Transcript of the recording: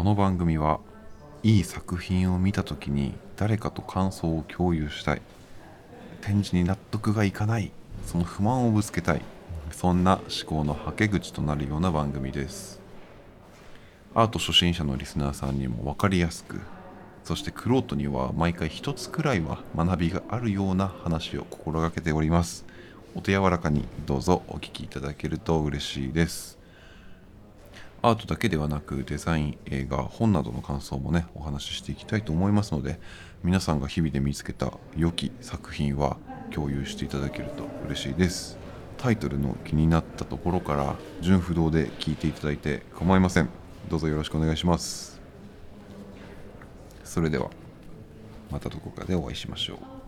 この番組はいい作品を見た時に誰かと感想を共有したい。展示に納得がいかない。その不満をぶつけたい。そんな思考のはけ口となるような番組です。アート初心者のリスナーさんにも分かりやすくそしてクロートには毎回一つくらいは学びがあるような話を心がけております。お手柔らかにどうぞお聞きいただけると嬉しいです。アートだけではなくデザイン映画本などの感想もねお話ししていきたいと思いますので皆さんが日々で見つけた良き作品は共有していただけると嬉しいです。タイトルの気になったところから純不動で聞いていただいて構いません。どうぞよろしくお願いします。それではまたどこかでお会いしましょう。